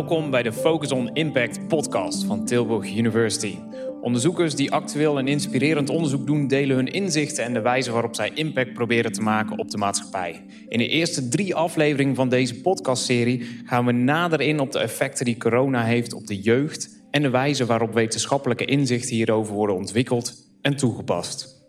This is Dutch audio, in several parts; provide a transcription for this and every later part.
Welkom bij de Focus on Impact podcast van Tilburg University. Onderzoekers die actueel en inspirerend onderzoek doen, delen hun inzichten en de wijze waarop zij impact proberen te maken op de maatschappij. In de eerste drie afleveringen van deze podcastserie gaan we nader in op de effecten die corona heeft op de jeugd en de wijze waarop wetenschappelijke inzichten hierover worden ontwikkeld en toegepast.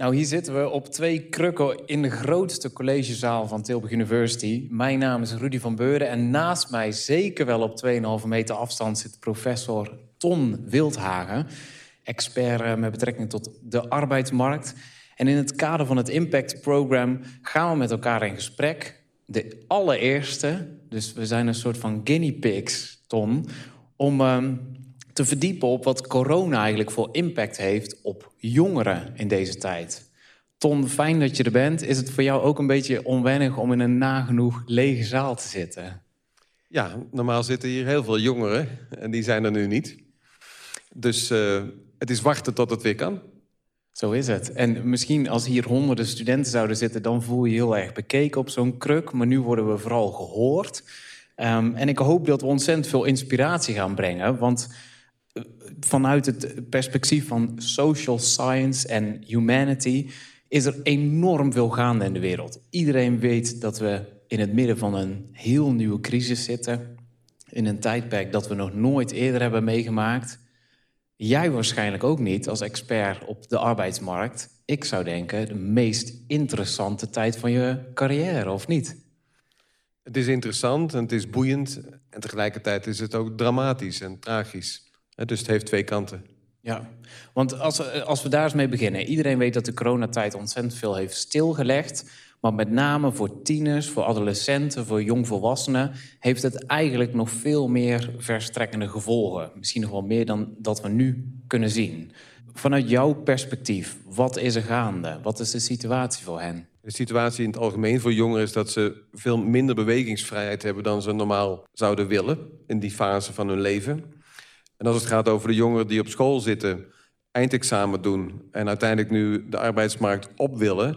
Nou, hier zitten we op twee krukken in de grootste collegezaal van Tilburg University. Mijn naam is Rudy van Beuren en naast mij, zeker wel op 2,5 meter afstand, zit professor Ton Wildhagen, expert eh, met betrekking tot de arbeidsmarkt. En in het kader van het Impact Program gaan we met elkaar in gesprek. De allereerste, dus we zijn een soort van guinea pigs, Ton, om ehm, te verdiepen op wat corona eigenlijk voor impact heeft op jongeren in deze tijd. Ton, fijn dat je er bent. Is het voor jou ook een beetje onwennig om in een nagenoeg lege zaal te zitten? Ja, normaal zitten hier heel veel jongeren en die zijn er nu niet. Dus uh, het is wachten tot het weer kan. Zo is het. En misschien als hier honderden studenten zouden zitten, dan voel je je heel erg bekeken op zo'n kruk. Maar nu worden we vooral gehoord. Um, en ik hoop dat we ontzettend veel inspiratie gaan brengen. Want vanuit het perspectief van social science en humanity is er enorm veel gaande in de wereld. Iedereen weet dat we in het midden van een heel nieuwe crisis zitten. In een tijdperk dat we nog nooit eerder hebben meegemaakt. Jij waarschijnlijk ook niet als expert op de arbeidsmarkt. Ik zou denken de meest interessante tijd van je carrière, of niet? Het is interessant en het is boeiend. En tegelijkertijd is het ook dramatisch en tragisch. Dus het heeft twee kanten. Ja, want als, als we daar eens mee beginnen. Iedereen weet dat de coronatijd ontzettend veel heeft stilgelegd. Maar met name voor tieners, voor adolescenten, voor jongvolwassenen... heeft het eigenlijk nog veel meer verstrekkende gevolgen. Misschien nog wel meer dan dat we nu kunnen zien. Vanuit jouw perspectief, wat is er gaande? Wat is de situatie voor hen? De situatie in het algemeen voor jongeren is dat ze veel minder bewegingsvrijheid hebben dan ze normaal zouden willen in die fase van hun leven. En als het gaat over de jongeren die op school zitten, eindexamen doen en uiteindelijk nu de arbeidsmarkt op willen,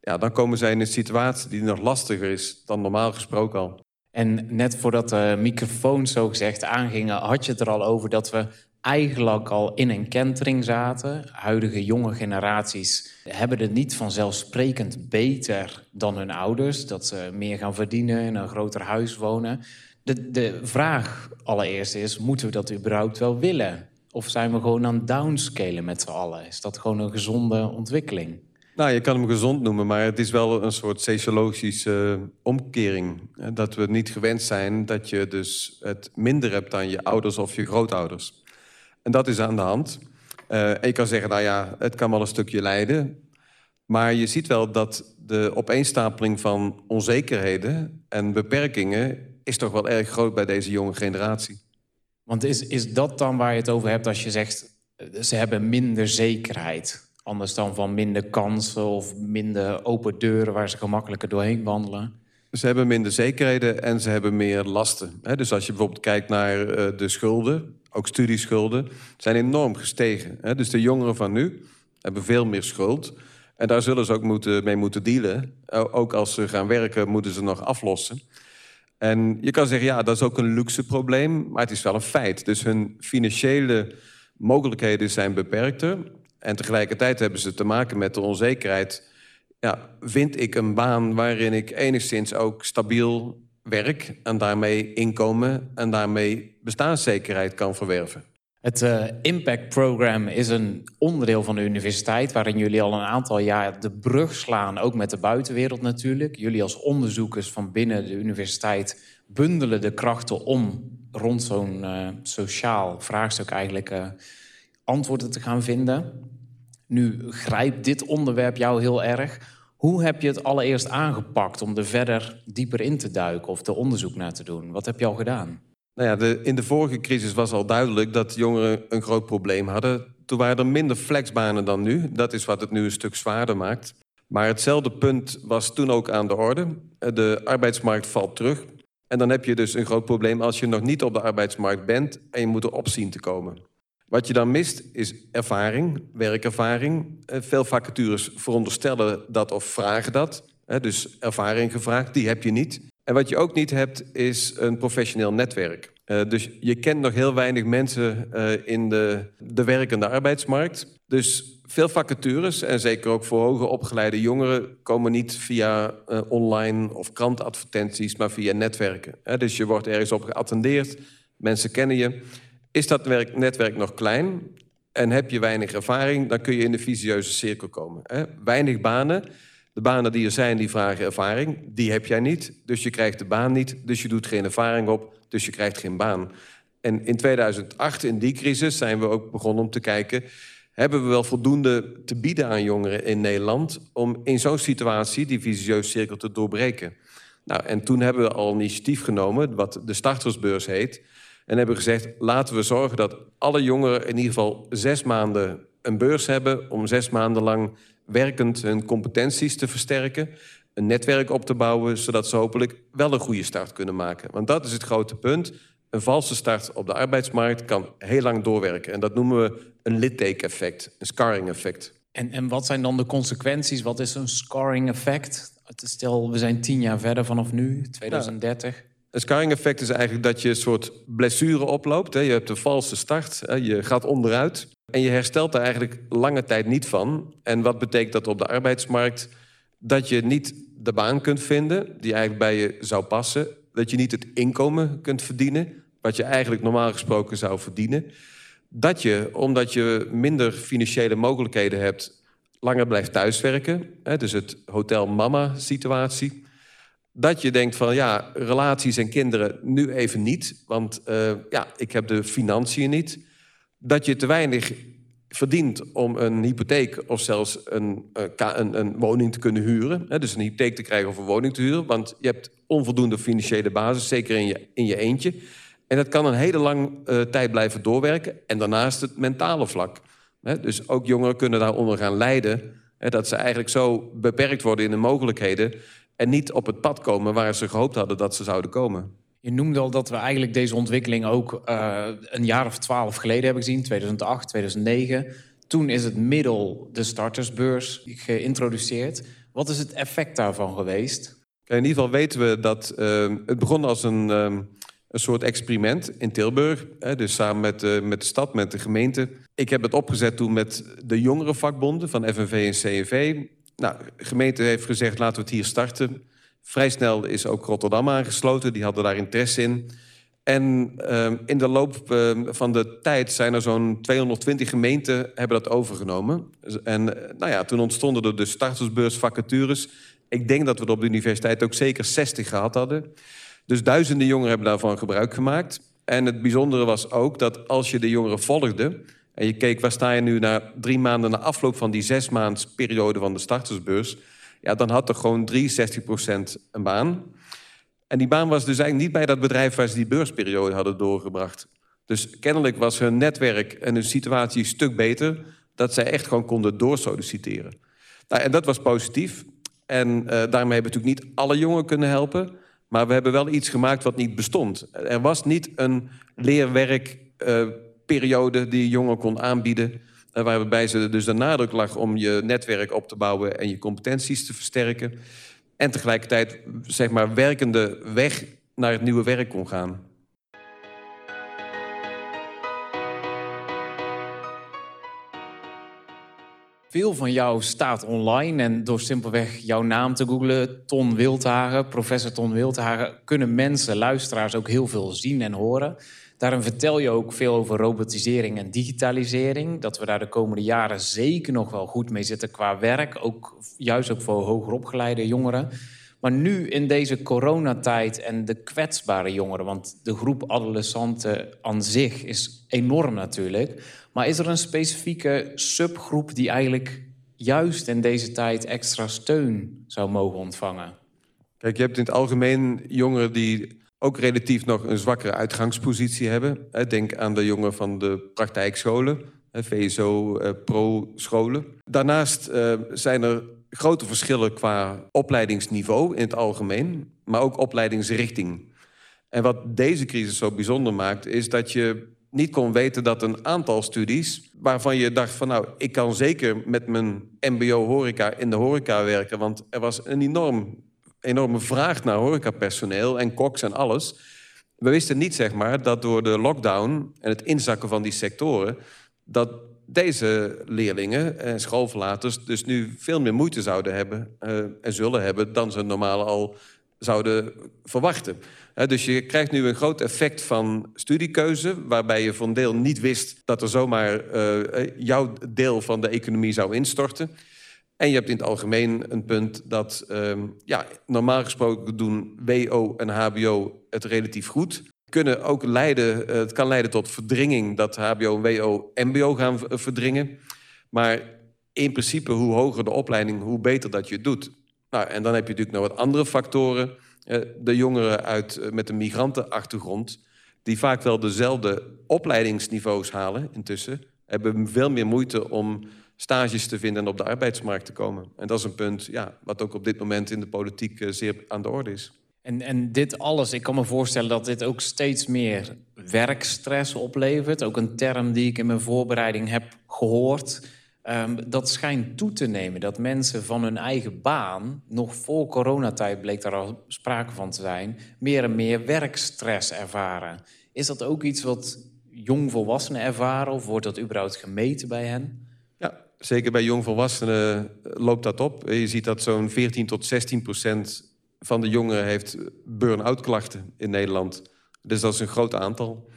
ja, dan komen zij in een situatie die nog lastiger is dan normaal gesproken al. En net voordat de microfoons zo gezegd aangingen, had je het er al over dat we eigenlijk al in een kentering zaten. Huidige jonge generaties hebben het niet vanzelfsprekend beter dan hun ouders. Dat ze meer gaan verdienen, in een groter huis wonen. De, de vraag allereerst is, moeten we dat überhaupt wel willen? Of zijn we gewoon aan het downscalen met z'n allen? Is dat gewoon een gezonde ontwikkeling? Nou, je kan hem gezond noemen, maar het is wel een soort sociologische omkering. Dat we niet gewend zijn dat je dus het minder hebt dan je ouders of je grootouders. En dat is aan de hand. Uh, je kan zeggen, nou ja, het kan wel een stukje lijden. Maar je ziet wel dat de opeenstapeling van onzekerheden en beperkingen is toch wel erg groot bij deze jonge generatie. Want is, is dat dan waar je het over hebt als je zegt... ze hebben minder zekerheid? Anders dan van minder kansen of minder open deuren... waar ze gemakkelijker doorheen wandelen? Ze hebben minder zekerheden en ze hebben meer lasten. Dus als je bijvoorbeeld kijkt naar eh, de schulden, ook studieschulden... zijn enorm gestegen. Dus de jongeren van nu hebben veel meer schuld... En daar zullen ze ook moeten, mee moeten dealen. Ook als ze gaan werken, moeten ze nog aflossen. En je kan zeggen, ja, dat is ook een luxe probleem, maar het is wel een feit. Dus hun financiële mogelijkheden zijn beperkter. En tegelijkertijd hebben ze te maken met de onzekerheid. Ja, vind ik een baan waarin ik enigszins ook stabiel werk... en daarmee inkomen en daarmee bestaanszekerheid kan verwerven? Het uh, Impact Program is een onderdeel van de universiteit... waarin jullie al een aantal jaar de brug slaan, ook met de buitenwereld natuurlijk. Jullie als onderzoekers van binnen de universiteit bundelen de krachten... om rond zo'n uh, sociaal vraagstuk eigenlijk uh, antwoorden te gaan vinden. Nu grijpt dit onderwerp jou heel erg. Hoe heb je het allereerst aangepakt om er verder dieper in te duiken... of er onderzoek naar te doen? Wat heb je al gedaan? Nou ja, de, in de vorige crisis was al duidelijk dat jongeren een groot probleem hadden. Toen waren er minder flexbanen dan nu. Dat is wat het nu een stuk zwaarder maakt. Maar hetzelfde punt was toen ook aan de orde. De arbeidsmarkt valt terug. En dan heb je dus een groot probleem als je nog niet op de arbeidsmarkt bent... en je moet erop zien te komen. Wat je dan mist is ervaring, werkervaring. Eh, veel vacatures veronderstellen dat of vragen dat. Dus ervaring gevraagd, die heb je niet. En wat je ook niet hebt, is een professioneel netwerk. Uh, dus je kent nog heel weinig mensen uh, in de, de werkende arbeidsmarkt. Dus veel vacatures, en zeker ook voor hoger opgeleide jongeren, komen niet via uh, online of krantadvertenties, maar via netwerken. dus je wordt ergens op geattendeerd, mensen kennen je. Is dat netwerk nog klein en heb je weinig ervaring, dan kun je in de visieuze cirkel komen. Weinig banen. De banen die er zijn, die vragen ervaring. Die heb jij niet, dus je krijgt de baan niet. Dus je doet geen ervaring op, dus je krijgt geen baan. En in 2008, in die crisis, zijn we ook begonnen om te kijken... hebben we wel voldoende te bieden aan jongeren in Nederland... om in zo'n situatie die visieuze cirkel te doorbreken. Nou, en toen hebben we al een initiatief genomen, wat de startersbeurs heet... en hebben gezegd, laten we zorgen dat alle jongeren in ieder geval zes maanden een beurs hebben... om zes maanden lang werkend hun competenties te versterken, een netwerk op te bouwen, zodat ze hopelijk wel een goede start kunnen maken. Want dat is het grote punt. Een valse start op de arbeidsmarkt kan heel lang doorwerken. En dat noemen we een littake-effect, een scarring-effect. En, en wat zijn dan de consequenties? Wat is een scarring-effect? Stel, we zijn tien jaar verder vanaf nu, 2030. Een scarring-effect is eigenlijk dat je een soort blessure oploopt. Je hebt een valse start, je gaat onderuit. En je herstelt daar eigenlijk lange tijd niet van. En wat betekent dat op de arbeidsmarkt? Dat je niet de baan kunt vinden die eigenlijk bij je zou passen. Dat je niet het inkomen kunt verdienen, wat je eigenlijk normaal gesproken zou verdienen. Dat je, omdat je minder financiële mogelijkheden hebt, langer blijft thuiswerken. Dus het hotel mama situatie. Dat je denkt van ja, relaties en kinderen nu even niet, want uh, ja, ik heb de financiën niet dat je te weinig verdient om een hypotheek of zelfs een, eh, een, een woning te kunnen huren. Dus een hypotheek te krijgen of een woning te huren. Want je hebt onvoldoende financiële basis, zeker in je, in je eentje. En dat kan een hele lange uh, tijd blijven doorwerken. En daarnaast het mentale vlak. Dus ook jongeren kunnen daaronder gaan lijden. Dat ze eigenlijk zo beperkt worden in de mogelijkheden... en niet op het pad komen waar ze gehoopt hadden dat ze zouden komen. Je noemde al dat we eigenlijk deze ontwikkeling ook uh, een jaar of twaalf geleden hebben gezien, 2008, 2009. Toen is het middel de startersbeurs geïntroduceerd. Wat is het effect daarvan geweest? In ieder geval weten we dat uh, het begon als een, um, een soort experiment in Tilburg. Hè, dus samen met, uh, met de stad, met de gemeente. Ik heb het opgezet toen met de jongere vakbonden van FNV en CNV. Nou, de gemeente heeft gezegd, laten we het hier starten. Vrij snel is ook Rotterdam aangesloten, die hadden daar interesse in. En uh, in de loop uh, van de tijd zijn er zo'n 220 gemeenten hebben dat overgenomen. En uh, nou ja, toen ontstonden er de startersbeursvacatures. Ik denk dat we er op de universiteit ook zeker 60 gehad hadden. Dus duizenden jongeren hebben daarvan gebruik gemaakt. En het bijzondere was ook dat als je de jongeren volgde... en je keek waar sta je nu na drie maanden na afloop van die zes maands periode van de startersbeurs ja, dan had er gewoon 63% een baan. En die baan was dus eigenlijk niet bij dat bedrijf waar ze die beursperiode hadden doorgebracht. Dus kennelijk was hun netwerk en hun situatie een stuk beter... dat zij echt gewoon konden doorsolliciteren. Nou, en dat was positief. En uh, daarmee hebben we natuurlijk niet alle jongeren kunnen helpen... maar we hebben wel iets gemaakt wat niet bestond. Er was niet een leerwerkperiode uh, die jongeren kon aanbieden... Eh, waarbij ze dus de nadruk lag om je netwerk op te bouwen en je competenties te versterken. En tegelijkertijd, zeg maar, werkende weg naar het nieuwe werk kon gaan. Veel van jou staat online en door simpelweg jouw naam te googlen, Ton Wildhagen, professor Ton Wildhagen, kunnen mensen, luisteraars ook heel veel zien en horen. Daarin vertel je ook veel over robotisering en digitalisering. Dat we daar de komende jaren zeker nog wel goed mee zitten qua werk. Ook, juist ook voor hoger opgeleide jongeren. Maar nu in deze coronatijd en de kwetsbare jongeren... want de groep adolescenten aan zich is enorm natuurlijk... maar is er een specifieke subgroep die eigenlijk juist in deze tijd extra steun zou mogen ontvangen? Kijk, je hebt in het algemeen jongeren die ook relatief nog een zwakkere uitgangspositie hebben. Denk aan de jongeren van de praktijkscholen, VSO, eh, pro-scholen. Daarnaast eh, zijn er grote verschillen qua opleidingsniveau in het algemeen, maar ook opleidingsrichting. En wat deze crisis zo bijzonder maakt, is dat je niet kon weten dat een aantal studies... waarvan je dacht van nou, ik kan zeker met mijn mbo-horeca in de horeca werken... want er was een enorm, enorme vraag naar horecapersoneel en koks en alles. We wisten niet zeg maar dat door de lockdown en het inzakken van die sectoren... dat deze leerlingen en schoolverlaters dus nu veel meer moeite zouden hebben... Uh, en zullen hebben dan ze normaal al zouden verwachten. dus je krijgt nu een groot effect van studiekeuze... waarbij je een deel niet wist dat er zomaar uh, jouw deel van de economie zou instorten. En je hebt in het algemeen een punt dat... Uh, ja, normaal gesproken doen WO en HBO het relatief goed kunnen ook leiden, het kan leiden tot verdringing dat HBO en WO MBO gaan verdringen. Maar in principe, hoe hoger de opleiding, hoe beter dat je het doet. Nou, en dan heb je natuurlijk nog wat andere factoren. Eh, de jongeren uit, eh, met een migrantenachtergrond, die vaak wel dezelfde opleidingsniveaus halen intussen, hebben veel meer moeite om stages te vinden en op de arbeidsmarkt te komen. En dat is een punt ja, wat ook op dit moment in de politiek eh, zeer aan de orde is. En, en dit alles, ik kan me voorstellen dat dit ook steeds meer werkstress oplevert. Ook een term die ik in mijn voorbereiding heb gehoord. Um, dat schijnt toe te nemen. Dat mensen van hun eigen baan, nog voor coronatijd bleek daar al sprake van te zijn, meer en meer werkstress ervaren. Is dat ook iets wat jongvolwassenen ervaren of wordt dat überhaupt gemeten bij hen? Zeker bij jongvolwassenen loopt dat op. Je ziet dat zo'n 14 tot 16 procent van de jongeren heeft burn-out klachten in Nederland. Dus dat is een groot aantal.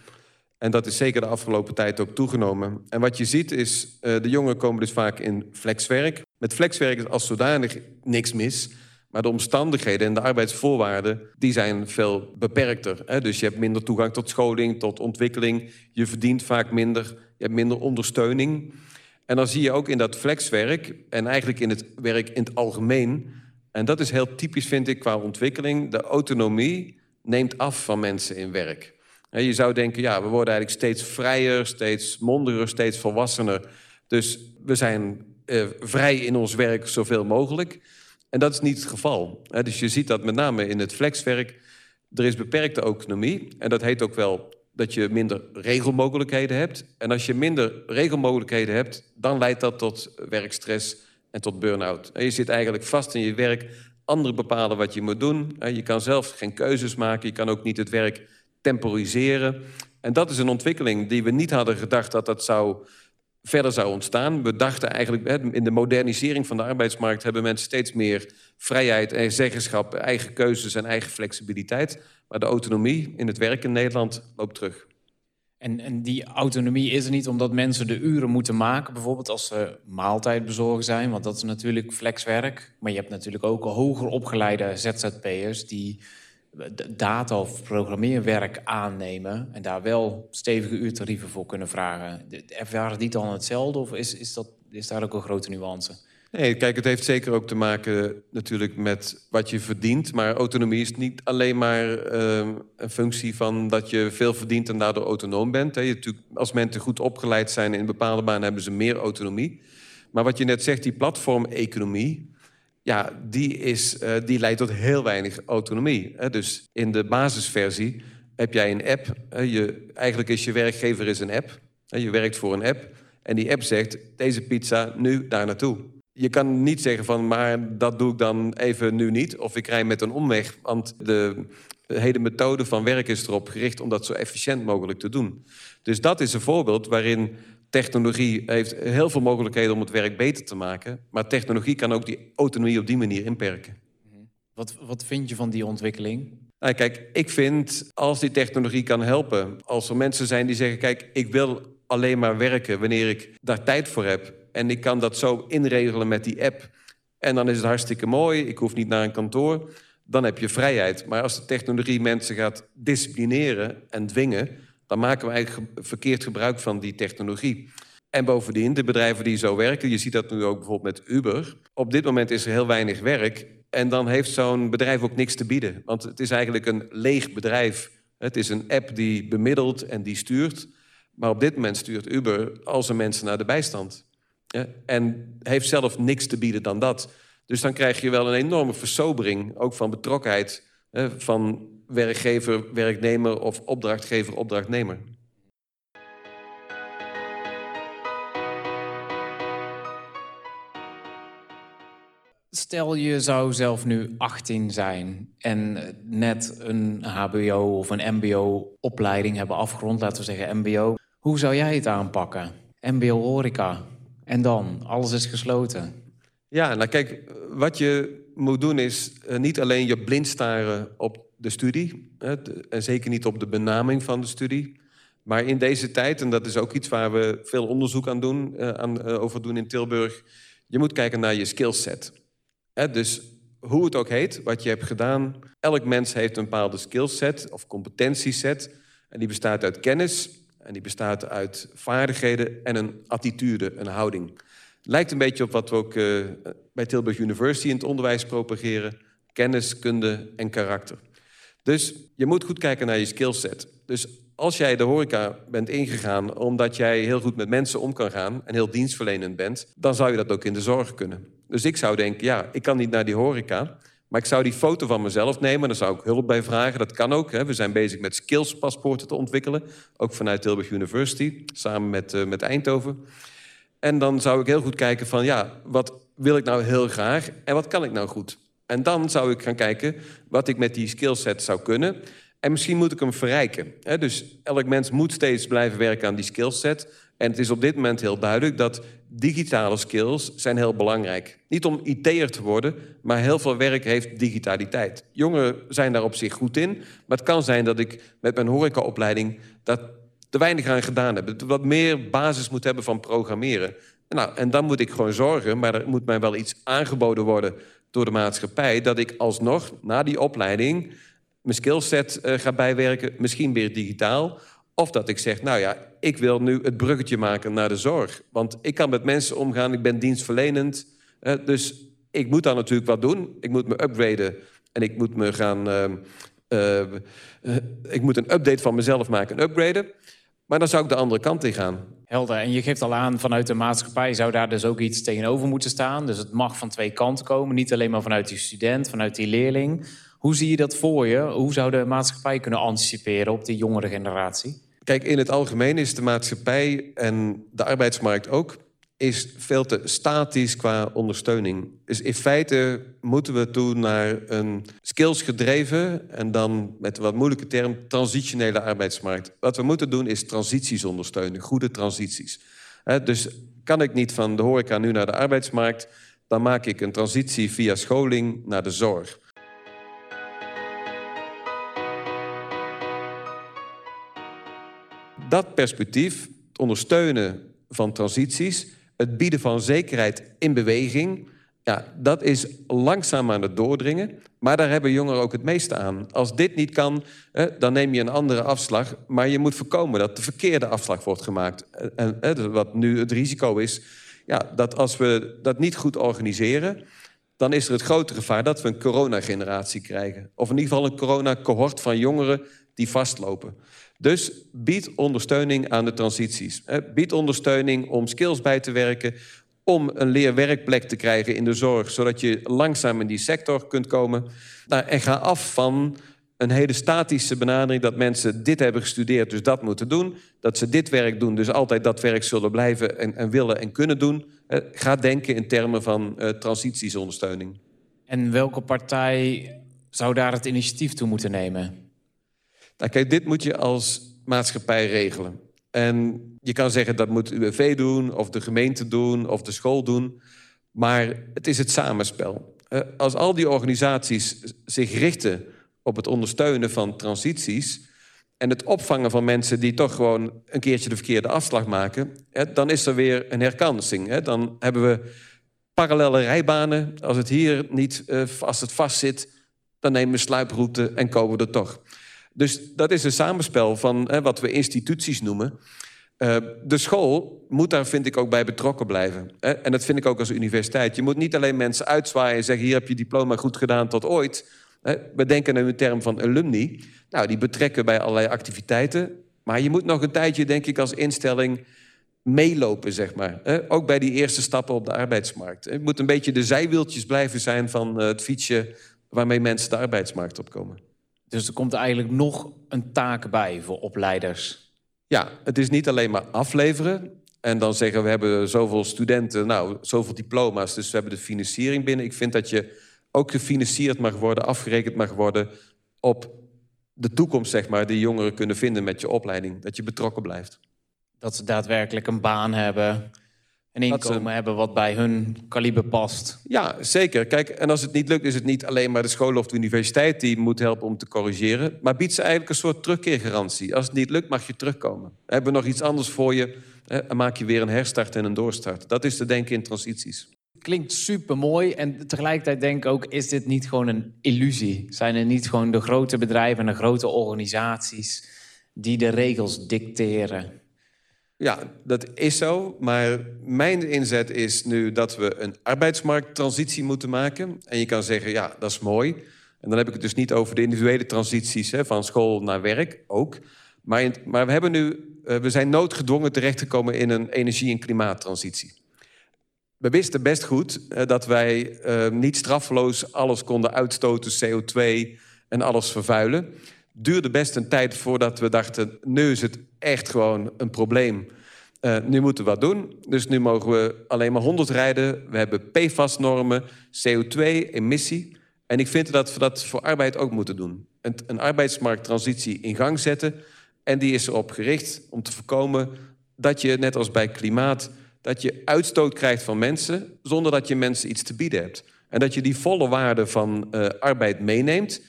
En dat is zeker de afgelopen tijd ook toegenomen. En wat je ziet is, uh, de jongeren komen dus vaak in flexwerk. Met flexwerk is als zodanig niks mis. Maar de omstandigheden en de arbeidsvoorwaarden, die zijn veel beperkter. Dus je hebt minder toegang tot scholing, tot ontwikkeling. Je verdient vaak minder, je hebt minder ondersteuning. En dan zie je ook in dat flexwerk, en eigenlijk in het werk in het algemeen... en dat is heel typisch, vind ik, qua ontwikkeling... de autonomie neemt af van mensen in werk. Je zou denken, ja, we worden eigenlijk steeds vrijer, steeds mondiger, steeds volwassener. Dus we zijn eh, vrij in ons werk zoveel mogelijk. En dat is niet het geval. Dus je ziet dat met name in het flexwerk. Er is beperkte autonomie. En dat heet ook wel dat je minder regelmogelijkheden hebt. En als je minder regelmogelijkheden hebt, dan leidt dat tot werkstress en tot burn-out. Je zit eigenlijk vast in je werk. Anderen bepalen wat je moet doen. Je kan zelf geen keuzes maken. Je kan ook niet het werk temporiseren. En dat is een ontwikkeling die we niet hadden gedacht dat dat zou, verder zou ontstaan. We dachten eigenlijk, in de modernisering van de arbeidsmarkt... hebben mensen steeds meer vrijheid en zeggenschap... eigen keuzes en eigen flexibiliteit. Maar de autonomie in het werk in Nederland loopt terug. En, en die autonomie is er niet omdat mensen de uren moeten maken... bijvoorbeeld als ze maaltijdbezorger zijn, want dat is natuurlijk flexwerk. Maar je hebt natuurlijk ook hoger opgeleide ZZP'ers... die data of programmeerwerk aannemen en daar wel stevige uurtarieven voor kunnen vragen. Ervaren die dan hetzelfde of is, is, dat, is daar ook een grote nuance? Nee, kijk, het heeft zeker ook te maken natuurlijk met wat je verdient. Maar autonomie is niet alleen maar uh, een functie van dat je veel verdient en daardoor autonoom bent. Hè. Je, als mensen goed opgeleid zijn in bepaalde baan, hebben ze meer autonomie. Maar wat je net zegt, die platformeconomie, ja, die, is, uh, die leidt tot heel weinig autonomie. Hè? Dus in de basisversie heb jij een app. Hè? Je, eigenlijk is je werkgever is een app. Hè? Je werkt voor een app. En die app zegt, deze pizza nu daar naartoe. Je kan niet zeggen van, maar dat doe ik dan even nu niet. Of ik rij met een omweg, want de hele methode van werk is erop gericht... om dat zo efficiënt mogelijk te doen. Dus dat is een voorbeeld waarin technologie heeft heel veel mogelijkheden om het werk beter te maken. Maar technologie kan ook die autonomie op die manier inperken. Wat, wat vind je van die ontwikkeling? Nou, kijk, ik vind als die technologie kan helpen, als er mensen zijn die zeggen: kijk, ik wil alleen maar werken wanneer ik daar tijd voor heb. En ik kan dat zo inregelen met die app. En dan is het hartstikke mooi. Ik hoef niet naar een kantoor. Dan heb je vrijheid. Maar als de technologie mensen gaat disciplineren en dwingen, dan maken we eigenlijk verkeerd gebruik van die technologie. En bovendien, de bedrijven die zo werken, je ziet dat nu ook bijvoorbeeld met Uber. Op dit moment is er heel weinig werk. En dan heeft zo'n bedrijf ook niks te bieden. Want het is eigenlijk een leeg bedrijf. Het is een app die bemiddelt en die stuurt. Maar op dit moment stuurt Uber al zijn mensen naar de bijstand. En heeft zelf niks te bieden dan dat. Dus dan krijg je wel een enorme versobering, ook van betrokkenheid van werkgever, werknemer of opdrachtgever, opdrachtnemer. Stel je zou zelf nu 18 zijn en net een HBO of een MBO-opleiding hebben afgerond, laten we zeggen MBO. Hoe zou jij het aanpakken? MBO horeca. En dan, alles is gesloten. Ja, nou kijk, wat je moet doen is eh, niet alleen je blind staren op de studie, en zeker niet op de benaming van de studie, maar in deze tijd, en dat is ook iets waar we veel onderzoek aan doen, uh, aan, uh, over doen in Tilburg, je moet kijken naar je skillset. dus hoe het ook heet, wat je hebt gedaan, elk mens heeft een bepaalde skillset of competentieset. En die bestaat uit kennis, en die bestaat uit vaardigheden en een attitude, een houding. Lijkt een beetje op wat we ook uh, bij Tilburg University in het onderwijs propageren. Kennis, kunde en karakter. Dus je moet goed kijken naar je skillset. Dus als jij de horeca bent ingegaan omdat jij heel goed met mensen om kan gaan en heel dienstverlenend bent, dan zou je dat ook in de zorg kunnen. Dus ik zou denken, ja, ik kan niet naar die horeca, maar ik zou die foto van mezelf nemen, daar zou ik hulp bij vragen. Dat kan ook. Hè. We zijn bezig met skillspaspoorten te ontwikkelen, ook vanuit Tilburg University, samen met, uh, met Eindhoven. En dan zou ik heel goed kijken van, ja, wat wil ik nou heel graag en wat kan ik nou goed? En dan zou ik gaan kijken wat ik met die skillset zou kunnen. En misschien moet ik hem verrijken. Dus elk mens moet steeds blijven werken aan die skillset. En het is op dit moment heel duidelijk dat digitale skills zijn heel belangrijk. Niet om IT'er te worden, maar heel veel werk heeft digitaliteit. Jongeren zijn daar op zich goed in. Maar het kan zijn dat ik met mijn horecaopleiding dat te weinig aan gedaan heb. Wat meer basis moet hebben van programmeren. Nou, en dan moet ik gewoon zorgen, maar er moet mij wel iets aangeboden worden door de maatschappij... dat ik alsnog na die opleiding mijn skillset uh, ga bijwerken, misschien weer digitaal. Of dat ik zeg, nou ja, ik wil nu het bruggetje maken naar de zorg. Want ik kan met mensen omgaan, ik ben dienstverlenend. Uh, dus ik moet daar natuurlijk wat doen. Ik moet me upgraden en ik moet me gaan... Uh, ik moet een update van mezelf maken en upgraden. Maar dan zou ik de andere kant in gaan. Helder. En je geeft al aan, vanuit de maatschappij zou daar dus ook iets tegenover moeten staan. Dus het mag van twee kanten komen. Niet alleen maar vanuit die student, vanuit die leerling. Hoe zie je dat voor je? Hoe zou de maatschappij kunnen anticiperen op die jongere generatie? Kijk, in het algemeen is de maatschappij en de arbeidsmarkt ook is veel te statisch qua ondersteuning. Dus in feite moeten we toe naar een skillsgedreven... en dan met wat moeilijke term transitionele arbeidsmarkt. Wat we moeten doen is transities ondersteunen, goede transities. Dus kan ik niet van de horeca nu naar de arbeidsmarkt... dan maak ik een transitie via scholing naar de zorg. Dat perspectief, ondersteunen van transities het bieden van zekerheid in beweging, ja, dat is langzaam aan het doordringen. Maar daar hebben jongeren ook het meeste aan. Als dit niet kan, dan neem je een andere afslag. Maar je moet voorkomen dat de verkeerde afslag wordt gemaakt. En wat nu het risico is, ja, dat als we dat niet goed organiseren... dan is er het grote gevaar dat we een coronageneratie krijgen. Of in ieder geval een corona-cohort van jongeren die vastlopen. Dus bied ondersteuning aan de transities. Bied ondersteuning om skills bij te werken, om een leerwerkplek te krijgen in de zorg, zodat je langzaam in die sector kunt komen. Nou, en ga af van een hele statische benadering dat mensen dit hebben gestudeerd, dus dat moeten doen. Dat ze dit werk doen, dus altijd dat werk zullen blijven en, en willen en kunnen doen. Ga denken in termen van uh, transitiesondersteuning. En welke partij zou daar het initiatief toe moeten nemen? Nou, kijk, dit moet je als maatschappij regelen. En je kan zeggen dat moet UWV doen, of de gemeente doen, of de school doen. Maar het is het samenspel. Eh, als al die organisaties zich richten op het ondersteunen van transities en het opvangen van mensen die toch gewoon een keertje de verkeerde afslag maken, dan is er weer een herkansing. Dan hebben we parallele rijbanen. Als het hier niet, eh, als het vast zit, dan nemen we sluiproute en komen we er toch. Dus dat is een samenspel van hè, wat we instituties noemen. Uh, de school moet daar, vind ik, ook bij betrokken blijven. Hè? En dat vind ik ook als universiteit. Je moet niet alleen mensen uitzwaaien en zeggen... hier heb je diploma goed gedaan tot ooit. Hè? We denken in de term van alumni. Nou, die betrekken bij allerlei activiteiten. Maar je moet nog een tijdje, denk ik, als instelling meelopen, zeg maar. Hè? Ook bij die eerste stappen op de arbeidsmarkt. Het moet een beetje de zijwieltjes blijven zijn van uh, het fietsje... waarmee mensen de arbeidsmarkt opkomen. Dus er komt eigenlijk nog een taak bij voor opleiders. Ja, het is niet alleen maar afleveren. En dan zeggen we hebben zoveel studenten, nou, zoveel diploma's, dus we hebben de financiering binnen. Ik vind dat je ook gefinancierd mag worden, afgerekend mag worden op de toekomst, zeg maar, die jongeren kunnen vinden met je opleiding. Dat je betrokken blijft. Dat ze daadwerkelijk een baan hebben, een inkomen hebben wat bij hun kaliber past. Ja, zeker. Kijk, en als het niet lukt, is het niet alleen maar de school of de universiteit die moet helpen om te corrigeren, maar biedt ze eigenlijk een soort terugkeergarantie. Als het niet lukt, mag je terugkomen. We hebben nog iets anders voor je en maak je weer een herstart en een doorstart. Dat is te denken in transities. Klinkt super mooi en tegelijkertijd denk ik ook: is dit niet gewoon een illusie? Zijn er niet gewoon de grote bedrijven en de grote organisaties die de regels dicteren? Ja, dat is zo. Maar mijn inzet is nu dat we een arbeidsmarkttransitie moeten maken. En je kan zeggen, ja, dat is mooi. En dan heb ik het dus niet over de individuele transities hè, van school naar werk, ook. Maar, maar we, hebben nu, uh, we zijn noodgedwongen terecht te komen in een energie- en klimaattransitie. We wisten best goed uh, dat wij uh, niet straffeloos alles konden uitstoten, CO2 en alles vervuilen duurde best een tijd voordat we dachten... nu is het echt gewoon een probleem. Uh, nu moeten we wat doen. Dus nu mogen we alleen maar 100 rijden. We hebben PFAS-normen, CO2-emissie. En ik vind dat we dat voor arbeid ook moeten doen. Een, een arbeidsmarkttransitie in gang zetten. En die is erop gericht om te voorkomen dat je, net als bij klimaat... dat je uitstoot krijgt van mensen zonder dat je mensen iets te bieden hebt. En dat je die volle waarde van uh, arbeid meeneemt...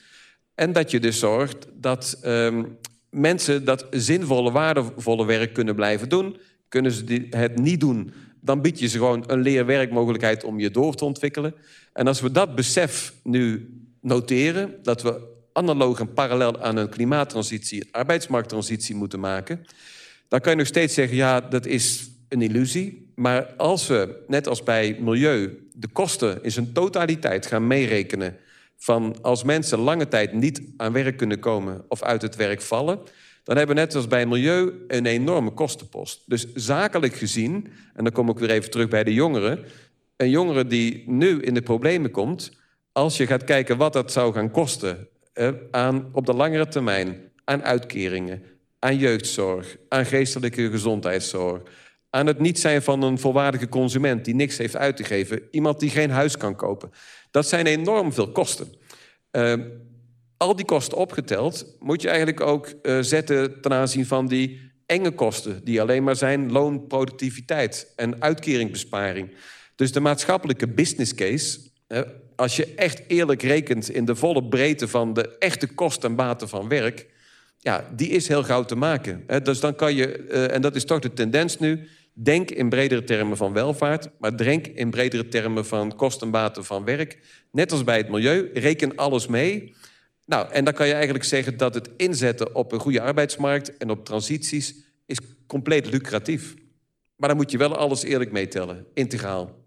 En dat je dus zorgt dat um, mensen dat zinvolle, waardevolle werk kunnen blijven doen. Kunnen ze het niet doen, dan bied je ze gewoon een leerwerkmogelijkheid om je door te ontwikkelen. En als we dat besef nu noteren, dat we analoog en parallel aan een klimaattransitie, arbeidsmarkttransitie moeten maken, dan kan je nog steeds zeggen, ja, dat is een illusie. Maar als we, net als bij milieu, de kosten in zijn totaliteit gaan meerekenen van als mensen lange tijd niet aan werk kunnen komen of uit het werk vallen, dan hebben we net als bij milieu een enorme kostenpost. Dus zakelijk gezien, en dan kom ik weer even terug bij de jongeren, een jongere die nu in de problemen komt, als je gaat kijken wat dat zou gaan kosten eh, aan, op de langere termijn aan uitkeringen, aan jeugdzorg, aan geestelijke gezondheidszorg, aan het niet zijn van een volwaardige consument die niks heeft uit te geven, iemand die geen huis kan kopen. Dat zijn enorm veel kosten. Uh, al die kosten opgeteld moet je eigenlijk ook uh, zetten ten aanzien van die enge kosten, die alleen maar zijn loonproductiviteit en uitkeringbesparing. Dus de maatschappelijke business case, als je echt eerlijk rekent in de volle breedte van de echte kosten en baten van werk, ja, die is heel gauw te maken. Dus dan kan je, uh, en dat is toch de tendens nu, Denk in bredere termen van welvaart, maar denk in bredere termen van kostenbaten van werk. Net als bij het milieu, reken alles mee. Nou, en dan kan je eigenlijk zeggen dat het inzetten op een goede arbeidsmarkt en op transities is compleet lucratief. Maar dan moet je wel alles eerlijk meetellen, integraal.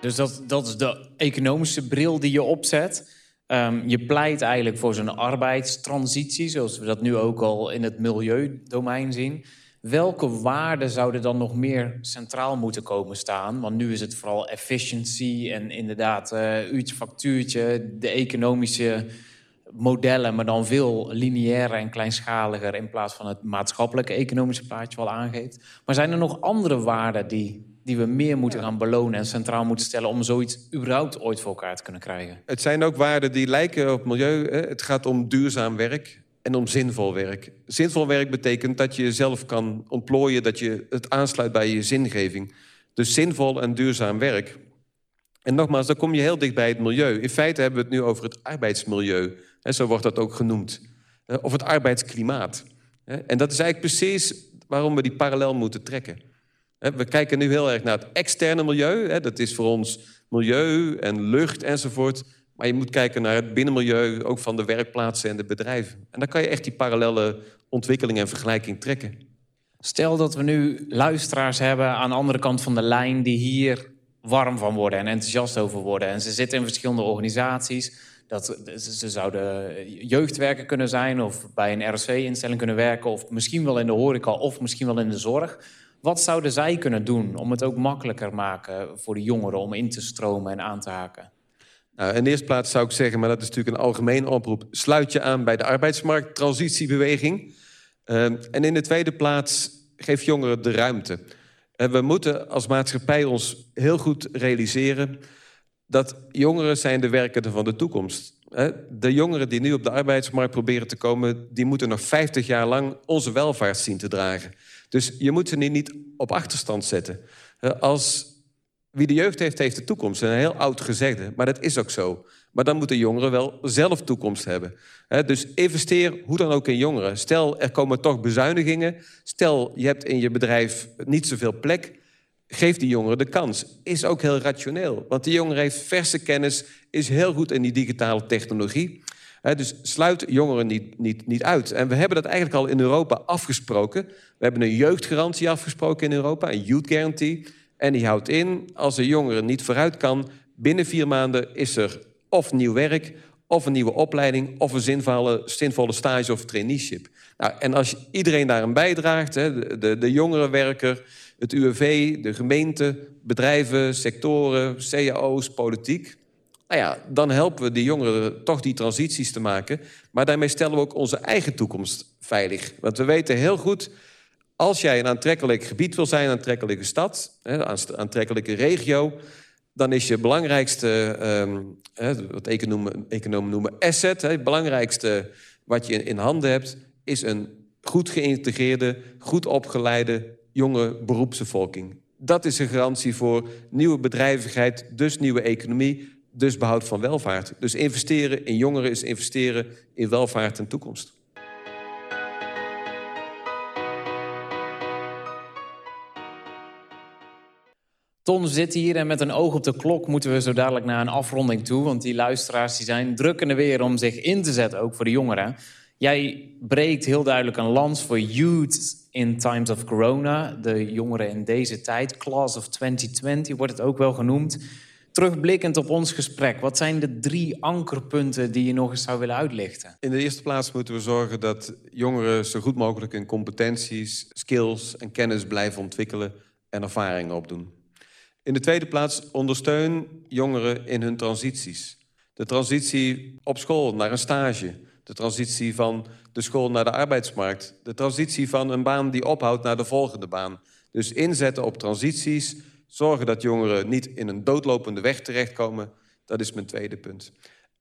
Dus dat, dat is de economische bril die je opzet. Um, je pleit eigenlijk voor zo'n arbeidstransitie, zoals we dat nu ook al in het milieudomein zien. Welke waarden zouden dan nog meer centraal moeten komen staan? Want nu is het vooral efficiency en inderdaad uh, uurtje, factuurtje, de economische modellen, maar dan veel lineairder en kleinschaliger in plaats van het maatschappelijke economische plaatje wel aangeeft. Maar zijn er nog andere waarden die die we meer moeten gaan belonen en centraal moeten stellen om zoiets überhaupt ooit voor elkaar te kunnen krijgen. Het zijn ook waarden die lijken op milieu. Hè? Het gaat om duurzaam werk en om zinvol werk. Zinvol werk betekent dat je jezelf kan ontplooien, dat je het aansluit bij je zingeving. Dus zinvol en duurzaam werk. En nogmaals, dan kom je heel dicht bij het milieu. In feite hebben we het nu over het arbeidsmilieu. Hè, zo wordt dat ook genoemd. Of het arbeidsklimaat. En dat is eigenlijk precies waarom we die parallel moeten trekken. We kijken nu heel erg naar het externe milieu. Dat is voor ons milieu en lucht enzovoort. Maar je moet kijken naar het binnenmilieu, ook van de werkplaatsen en de bedrijven. En dan kan je echt die parallele ontwikkeling en vergelijking trekken. Stel dat we nu luisteraars hebben aan de andere kant van de lijn die hier warm van worden en enthousiast over worden. En ze zitten in verschillende organisaties. Dat, ze zouden jeugdwerker kunnen zijn of bij een RSC-instelling kunnen werken... of misschien wel in de horeca of misschien wel in de zorg. Wat zouden zij kunnen doen om het ook makkelijker maken voor de jongeren om in te stromen en aan te haken? Nou, in de eerste plaats zou ik zeggen, maar dat is natuurlijk een algemeen oproep... sluit je aan bij de arbeidsmarkttransitiebeweging. Uh, en in de tweede plaats, geef jongeren de ruimte. We moeten als maatschappij ons heel goed realiseren... dat jongeren zijn de werkenden van de toekomst. De jongeren die nu op de arbeidsmarkt proberen te komen... die moeten nog 50 jaar lang onze welvaart zien te dragen. Dus je moet ze niet op achterstand zetten. Als wie de jeugd heeft, heeft de toekomst. Een heel oud gezegde, maar dat is ook zo. Maar dan moeten jongeren wel zelf toekomst hebben. Dus investeer hoe dan ook in jongeren. Stel, er komen toch bezuinigingen. Stel, je hebt in je bedrijf niet zoveel plek. Geef die jongeren de kans. Is ook heel rationeel. Want die jongere heeft verse kennis, is heel goed in die digitale technologie. Dus sluit jongeren niet, niet, niet uit. En we hebben dat eigenlijk al in Europa afgesproken. We hebben een jeugdgarantie afgesproken in Europa, een youth guarantee. En die houdt in, als een jongere niet vooruit kan... binnen vier maanden is er of nieuw werk... of een nieuwe opleiding... of een zinvolle, zinvolle stage of traineeship. Nou, en als iedereen daaraan bijdraagt... Hè, de, de jongerenwerker, het UWV, de gemeente... bedrijven, sectoren, cao's, politiek... Nou ja, dan helpen we de jongeren toch die transities te maken. Maar daarmee stellen we ook onze eigen toekomst veilig. Want we weten heel goed als jij een aantrekkelijk gebied wil zijn, een aantrekkelijke stad, een aantrekkelijke regio, dan is je belangrijkste, um, wat economen, economen noemen asset, het belangrijkste wat je in handen hebt, is een goed geïntegreerde, goed opgeleide, jonge beroepsbevolking. Dat is een garantie voor nieuwe bedrijvigheid, dus nieuwe economie, dus behoud van welvaart. Dus investeren in jongeren is investeren in welvaart en toekomst. Ton zit hier en met een oog op de klok moeten we zo dadelijk naar een afronding toe. Want die luisteraars die zijn druk in de weer om zich in te zetten, ook voor de jongeren. Jij breekt heel duidelijk een lans voor youth in times of corona. De jongeren in deze tijd, class of 2020 wordt het ook wel genoemd. Terugblikkend op ons gesprek, wat zijn de drie ankerpunten die je nog eens zou willen uitlichten? In de eerste plaats moeten we zorgen dat jongeren zo goed mogelijk hun competenties, skills en kennis blijven ontwikkelen en ervaringen opdoen. In de tweede plaats ondersteun jongeren in hun transities. De transitie op school naar een stage. De transitie van de school naar de arbeidsmarkt. De transitie van een baan die ophoudt naar de volgende baan. Dus inzetten op transities. Zorgen dat jongeren niet in een doodlopende weg terechtkomen. Dat is mijn tweede punt.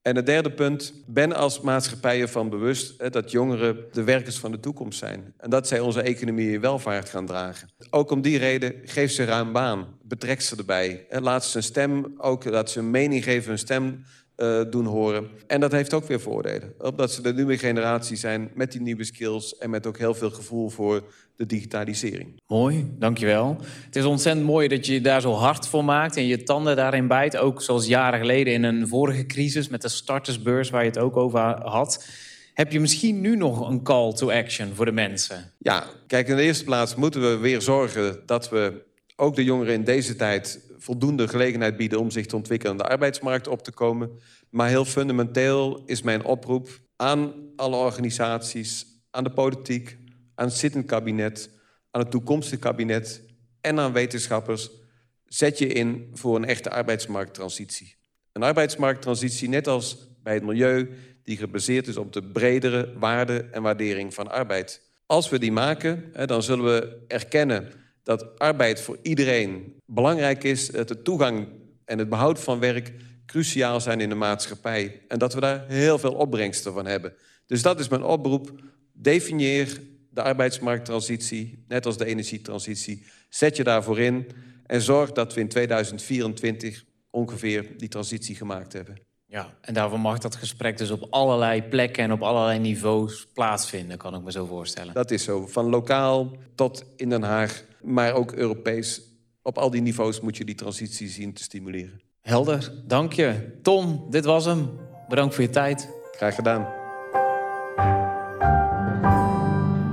En het derde punt, ben als maatschappij ervan bewust dat jongeren de werkers van de toekomst zijn. En dat zij onze economie en welvaart gaan dragen. Ook om die reden, geef ze ruim baan. Betrek ze erbij. Laat ze een stem, ook dat ze een mening geven, een stem uh, doen horen. En dat heeft ook weer voordelen. Omdat ze de nieuwe generatie zijn met die nieuwe skills... en met ook heel veel gevoel voor de digitalisering. Mooi, dankjewel. Het is ontzettend mooi dat je je daar zo hard voor maakt... en je tanden daarin bijt. Ook zoals jaren geleden in een vorige crisis... met de startersbeurs waar je het ook over had... Heb je misschien nu nog een call to action voor de mensen? Ja, kijk, in de eerste plaats moeten we weer zorgen dat we ook de jongeren in deze tijd voldoende gelegenheid bieden om zich te ontwikkelen en de arbeidsmarkt op te komen. Maar heel fundamenteel is mijn oproep aan alle organisaties, aan de politiek, aan het zittend kabinet, aan het toekomstige kabinet en aan wetenschappers. Zet je in voor een echte arbeidsmarkttransitie. Een arbeidsmarkttransitie, net als bij het milieu, die gebaseerd is op de bredere waarde en waardering van arbeid. Als we die maken, dan zullen we erkennen dat arbeid voor iedereen belangrijk is, dat de toegang en het behoud van werk cruciaal zijn in de maatschappij en dat we daar heel veel opbrengsten van hebben. Dus dat is mijn oproep. Definieer de arbeidsmarkttransitie, net als de energietransitie. Zet je daarvoor in en zorg dat we in 2024 ongeveer die transitie gemaakt hebben. Ja, en daarvoor mag dat gesprek dus op allerlei plekken en op allerlei niveaus plaatsvinden, kan ik me zo voorstellen. Dat is zo, van lokaal tot in Den Haag maar ook Europees. Op al die niveaus moet je die transitie zien te stimuleren. Helder, dank je. Tom, dit was hem. Bedankt voor je tijd. Graag gedaan.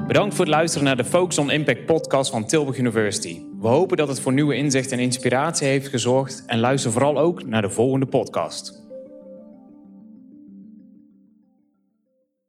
Bedankt voor het luisteren naar de Focus on Impact podcast van Tilburg University. We hopen dat het voor nieuwe inzichten en inspiratie heeft gezorgd en luister vooral ook naar de volgende podcast.